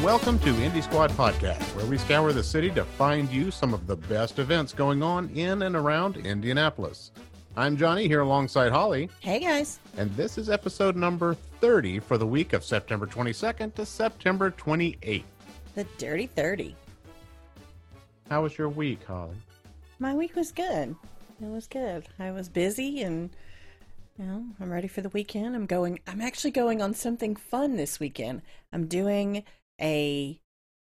and welcome to Indie Squad Podcast, where we scour the city to find you some of the best events going on in and around Indianapolis. I'm Johnny here alongside Holly, Hey guys. and this is episode number 30 for the week of September 22nd to September 28th. The Dirty 30. How was your week, Holly? My week was good. It was good. I was busy and you know, I'm ready for the weekend. I'm going I'm actually going on something fun this weekend. I'm doing a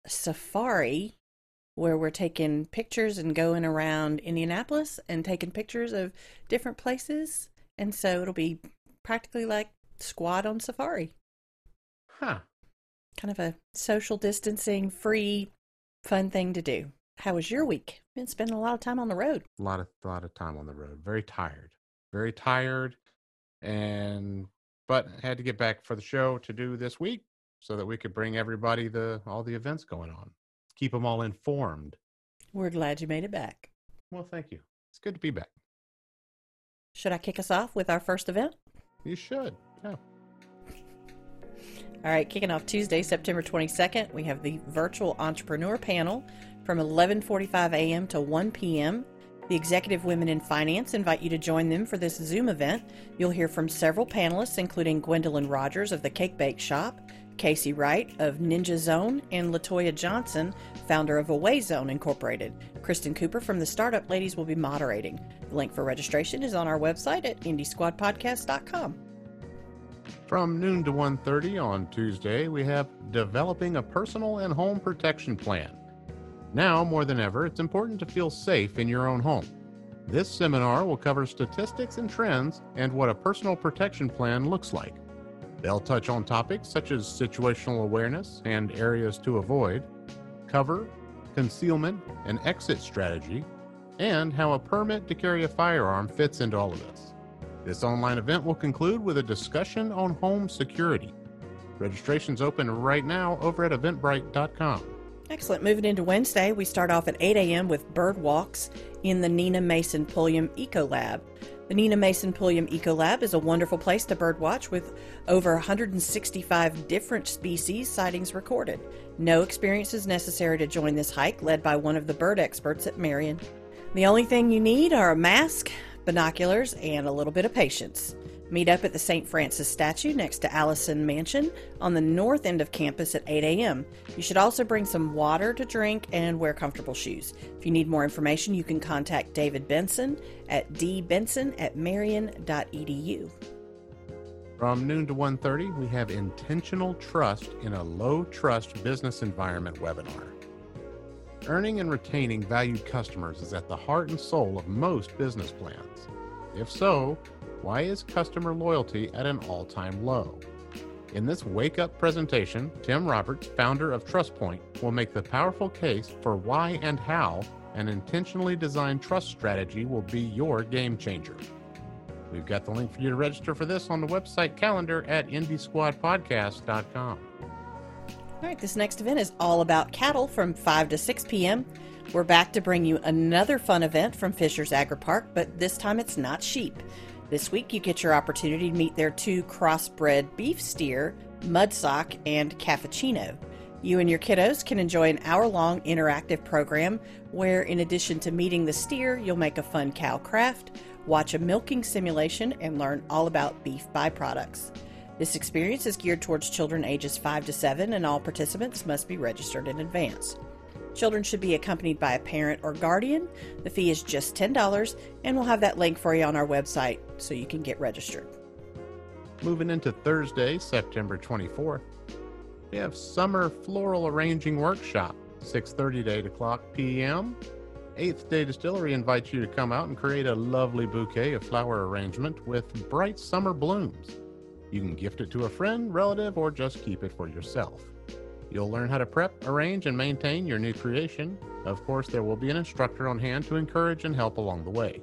safari where we're taking pictures and going around Indianapolis and taking pictures of different places. And so it'll be practically like squad on safari. Huh. Kind of a social distancing, free, fun thing to do. How was your week? Been spending a lot of time on the road. A lot of a lot of time on the road. Very tired. Very tired and but had to get back for the show to do this week so that we could bring everybody the all the events going on. Keep them all informed. We're glad you made it back. Well, thank you. It's good to be back. Should I kick us off with our first event? You should. Yeah. All right, kicking off Tuesday, September 22nd, we have the virtual entrepreneur panel from 11:45 a.m. to 1 p.m. The Executive Women in Finance invite you to join them for this Zoom event. You'll hear from several panelists, including Gwendolyn Rogers of the Cake Bake Shop, Casey Wright of Ninja Zone, and Latoya Johnson, founder of Away Zone Incorporated. Kristen Cooper from the Startup Ladies will be moderating. The link for registration is on our website at indiesquadpodcast.com. From noon to 1:30 on Tuesday, we have developing a personal and home protection plan. Now more than ever, it's important to feel safe in your own home. This seminar will cover statistics and trends and what a personal protection plan looks like. They'll touch on topics such as situational awareness and areas to avoid, cover, concealment, and exit strategy, and how a permit to carry a firearm fits into all of this. This online event will conclude with a discussion on home security. Registration's open right now over at eventbrite.com. Excellent. Moving into Wednesday, we start off at 8 a.m. with bird walks in the Nina Mason Pulliam Eco Lab. The Nina Mason Pulliam Eco Lab is a wonderful place to birdwatch with over 165 different species sightings recorded. No experience is necessary to join this hike, led by one of the bird experts at Marian. The only thing you need are a mask, binoculars, and a little bit of patience. Meet up at the St. Francis statue next to Allison Mansion on the north end of campus at 8 a.m. You should also bring some water to drink and wear comfortable shoes. If you need more information, you can contact David Benson at dbenson at marian.edu. From noon to 1:30, we have intentional trust in a low trust business environment webinar. Earning and retaining valued customers is at the heart and soul of most business plans. If so, why is customer loyalty at an all-time low? In this wake up presentation, Tim Roberts, founder of TrustPoint, will make the powerful case for why and how an intentionally designed trust strategy will be your game changer. We've got the link for you to register for this on the website calendar at indiesquadpodcast.com. All right, this next event is all about cattle from 5 to 6 p.m. We're back to bring you another fun event from Fishers Agri Park, but this time it's not sheep. This week you get your opportunity to meet their two crossbred beef steer, Mudsock and Cappuccino. You and your kiddos can enjoy an hour long interactive program where, in addition to meeting the steer, you'll make a fun cow craft, watch a milking simulation, and learn all about beef byproducts. This experience is geared towards children ages 5 to 7, and all participants must be registered in advance. Children should be accompanied by a parent or guardian. The fee is just $10, and we'll have that link for you on our website so you can get registered. Moving into Thursday, September 24th, we have Summer Floral Arranging Workshop, 6.30 to 8 o'clock p.m. Eighth Day Distillery invites you to come out and create a lovely bouquet of flower arrangement with bright summer blooms. You can gift it to a friend, relative, or just keep it for yourself. You'll learn how to prep, arrange, and maintain your new creation. Of course, there will be an instructor on hand to encourage and help along the way.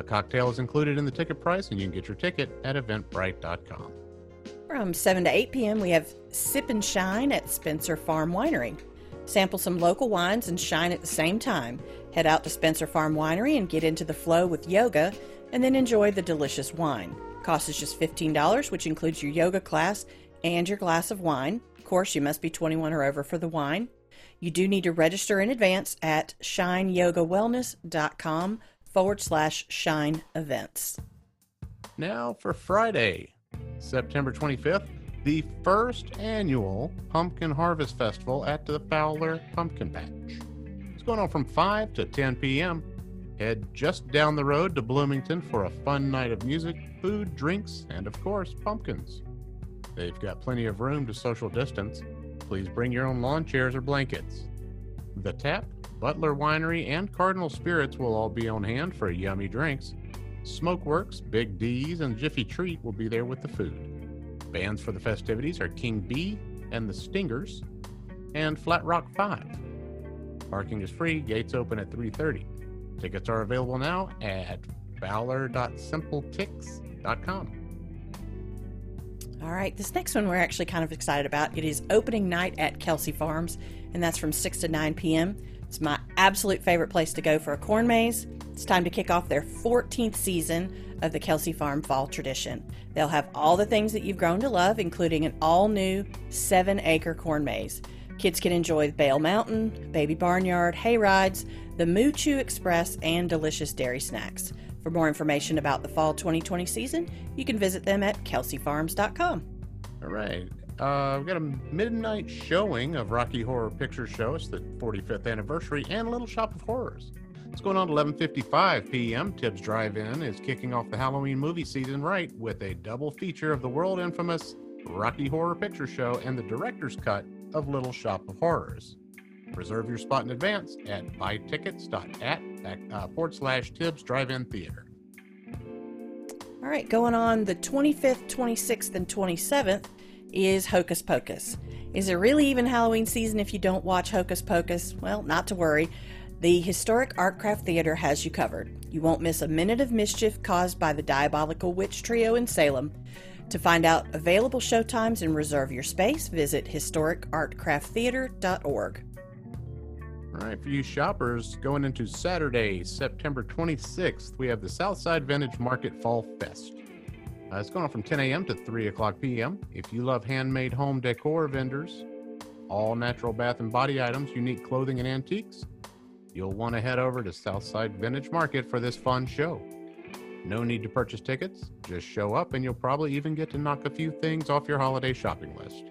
A cocktail is included in the ticket price, and you can get your ticket at eventbrite.com. From 7 to 8 p.m., we have Sip and Shine at Spencer Farm Winery. Sample some local wines and shine at the same time. Head out to Spencer Farm Winery and get into the flow with yoga, and then enjoy the delicious wine. Cost is just $15, which includes your yoga class and your glass of wine. Course, you must be 21 or over for the wine. You do need to register in advance at shineyogawellness.com forward slash shine events. Now for Friday, September 25th, the first annual Pumpkin Harvest Festival at the Fowler Pumpkin Patch. It's going on from 5 to 10 p.m. Head just down the road to Bloomington for a fun night of music, food, drinks, and of course, pumpkins. They've got plenty of room to social distance. Please bring your own lawn chairs or blankets. The Tap, Butler Winery, and Cardinal Spirits will all be on hand for yummy drinks. Smokeworks, Big D's, and Jiffy Treat will be there with the food. Bands for the festivities are King B and the Stingers, and Flat Rock 5. Parking is free, gates open at 3:30. Tickets are available now at fowler.simpletix.com. All right, this next one we're actually kind of excited about. It is opening night at Kelsay Farms, and that's from 6 to 9 p.m. It's my absolute favorite place to go for a corn maze. It's time to kick off their 14th season of the Kelsay Farm Fall Tradition. They'll have all the things that you've grown to love, including an all new seven acre corn maze. Kids can enjoy Bale Mountain, Baby Barnyard, hay rides, the Moo Choo Express, and delicious dairy snacks. For more information about the fall 2020 season, you can visit them at kelsayfarms.com. All right. Uh, we've got a midnight showing of Rocky Horror Picture Show. It's the 45th anniversary and Little Shop of Horrors. It's going on at 11:55 p.m. Tibbs Drive-In is kicking off the Halloween movie season right with a double feature of the world infamous Rocky Horror Picture Show and the director's cut of Little Shop of Horrors. Reserve your spot in advance at buytickets.at uh, forward slash Tibbs Drive-In Theater. All right, going on the 25th, 26th, and 27th is Hocus Pocus. Is it really even Halloween season if you don't watch Hocus Pocus? Well, not to worry. The Historic Artcraft Theater has you covered. You won't miss a minute of mischief caused by the diabolical witch trio in Salem. To find out available showtimes and reserve your space, visit historicartcrafttheater.org. All right, for you shoppers, going into Saturday, September 26th, we have the Southside Vintage Market Fall Fest. Uh, it's going on from 10 a.m. to 3 o'clock p.m. If you love handmade home decor vendors, all natural bath and body items, unique clothing, and antiques, you'll want to head over to Southside Vintage Market for this fun show. No need to purchase tickets, just show up and you'll probably even get to knock a few things off your holiday shopping list.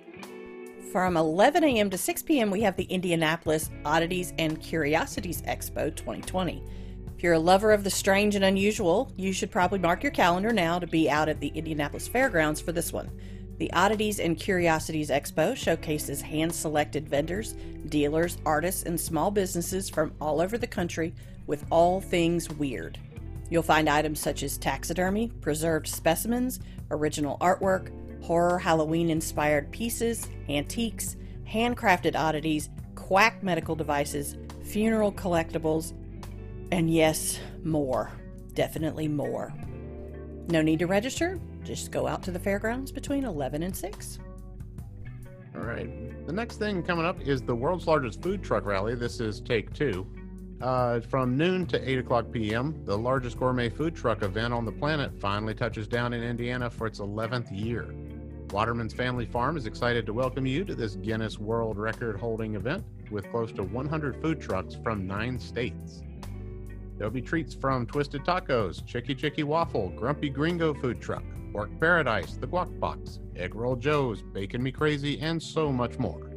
From 11 a.m. to 6 p.m., we have the Indianapolis Oddities and Curiosities Expo 2020. If you're a lover of the strange and unusual, you should probably mark your calendar now to be out at the Indianapolis Fairgrounds for this one. The Oddities and Curiosities Expo showcases hand selected vendors, dealers, artists, and small businesses from all over the country with all things weird. You'll find items such as taxidermy, preserved specimens, original artwork, horror Halloween inspired pieces, antiques, handcrafted oddities, quack medical devices, funeral collectibles, and yes, more. Definitely more. No need to register, just go out to the fairgrounds between 11 and 6. All right. The next thing coming up is the world's largest food truck rally. This is take two. Uh, from noon to 8 o'clock p.m., the largest gourmet food truck event on the planet finally touches down in Indiana for its 11th year. Waterman's Family Farm is excited to welcome you to this Guinness World Record holding event with close to 100 food trucks from nine states. There'll be treats from Twisted Tacos, Chicky Chicky Waffle, Grumpy Gringo Food Truck, Pork Paradise, The Guac Box, Egg Roll Joe's, Bacon Me Crazy, and so much more.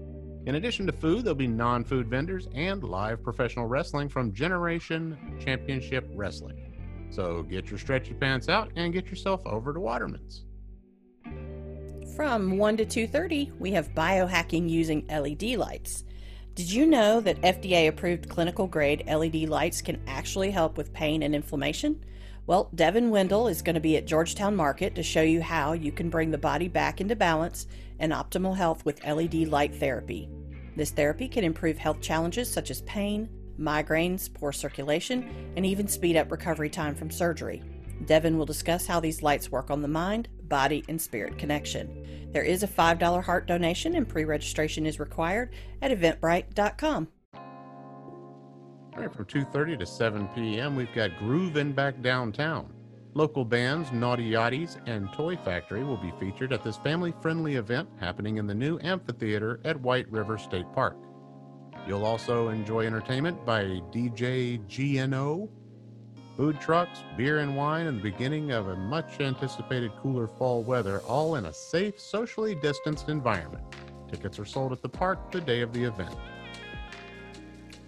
In addition to food, there'll be non food vendors and live professional wrestling from Generation Championship Wrestling. So get your stretchy pants out and get yourself over to Waterman's. From 1 to 2:30, we have biohacking using LED lights. Did you know that FDA approved clinical grade LED lights can actually help with pain and inflammation? Well, Devin Wendell is going to be at Georgetown Market to show you how you can bring the body back into balance and optimal health with LED light therapy. This therapy can improve health challenges such as pain, migraines, poor circulation, and even speed up recovery time from surgery. Devin will discuss how these lights work on the mind, body, and spirit connection. There is a $5 heart donation and pre registration is required at eventbrite.com. All right, from 2.30 to 7 p.m., we've got Groovin' Back Downtown. Local bands Naughty Yachties and Toy Factory will be featured at this family friendly event happening in the new amphitheater at White River State Park. You'll also enjoy entertainment by DJ GNO, food trucks, beer and wine, and the beginning of a much anticipated cooler fall weather, all in a safe, socially distanced environment. Tickets are sold at the park the day of the event.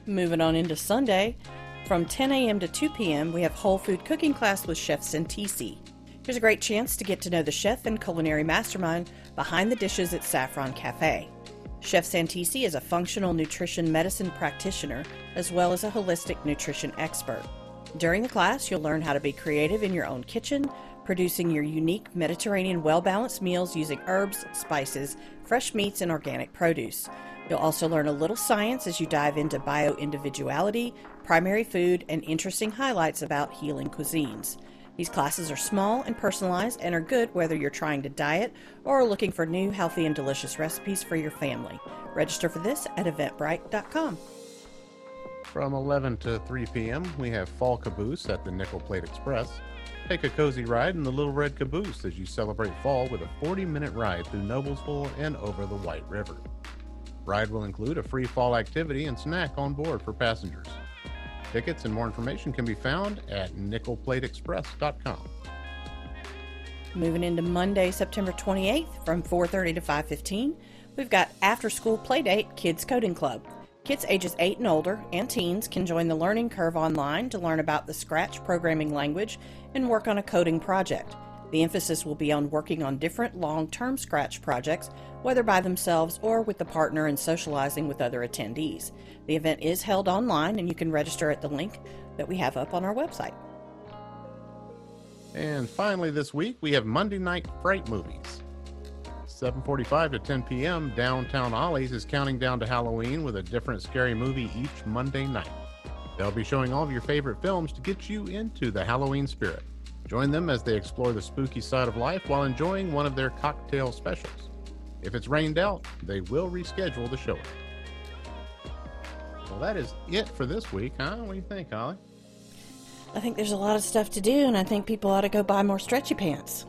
Moving on into Sunday, from 10 a.m. to 2 p.m., we have whole food cooking class with Chef Santisi. Here's a great chance to get to know the chef and culinary mastermind behind the dishes at Saffron Cafe. Chef Santisi is a functional nutrition medicine practitioner as well as a holistic nutrition expert. During the class, you'll learn how to be creative in your own kitchen, producing your unique Mediterranean well balanced meals using herbs, spices, fresh meats, and organic produce. You'll also learn a little science as you dive into bio individuality, primary food, and interesting highlights about healing cuisines. These classes are small and personalized and are good whether you're trying to diet or are looking for new, healthy, and delicious recipes for your family. Register for this at eventbrite.com. From 11 to 3 p.m., we have Fall Caboose at the Nickel Plate Express. Take a cozy ride in the Little Red Caboose as you celebrate fall with a 40 minute ride through Noblesville and over the White River. Ride will include a free fall activity and snack on board for passengers. Tickets and more information can be found at nickelplateexpress.com. Moving into Monday, September 28th from 4:30 to 5:15, we've got after school playdate Kids Coding Club. Kids ages 8 and older and teens can join the learning curve online to learn about the Scratch programming language and work on a coding project. The emphasis will be on working on different long term Scratch projects, whether by themselves or with a partner and socializing with other attendees. The event is held online and you can register at the link that we have up on our website. And finally, this week we have Monday Night Fright Movies. 7:45 to 10 p.m. Downtown Olly's is counting down to Halloween with a different scary movie each Monday night. They'll be showing all of your favorite films to get you into the Halloween spirit. Join them as they explore the spooky side of life while enjoying one of their cocktail specials. If it's rained out, they will reschedule the showing. Well, that is it for this week, huh? What do you think, Holly? I think there's a lot of stuff to do, and I think people ought to go buy more stretchy pants.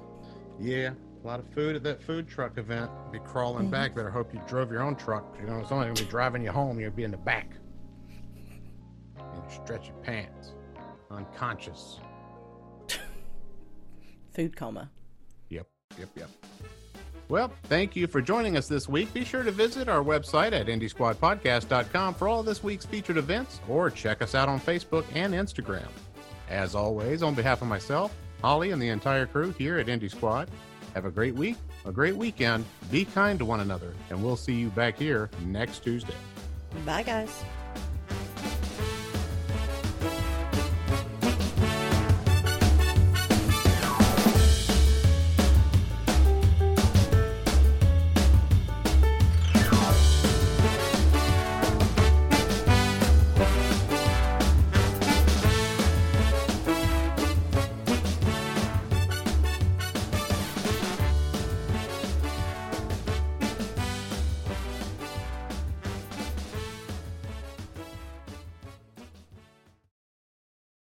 Yeah, a lot of food at that food truck event. Be crawling back. Better hope you drove your own truck. You know, somebody's gonna be driving you home. You'll be in the back. In your stretchy pants. Unconscious. Food coma. Yep, yep, yep. Well, thank you for joining us this week. Be sure to visit our website at IndieSquadPodcast.com for all this week's featured events, or check us out on Facebook and Instagram. As always, on behalf of myself, Holly, and the entire crew here at Indie Squad, have a great week, a great weekend. Be kind to one another, and we'll see you back here next Tuesday. Bye, guys.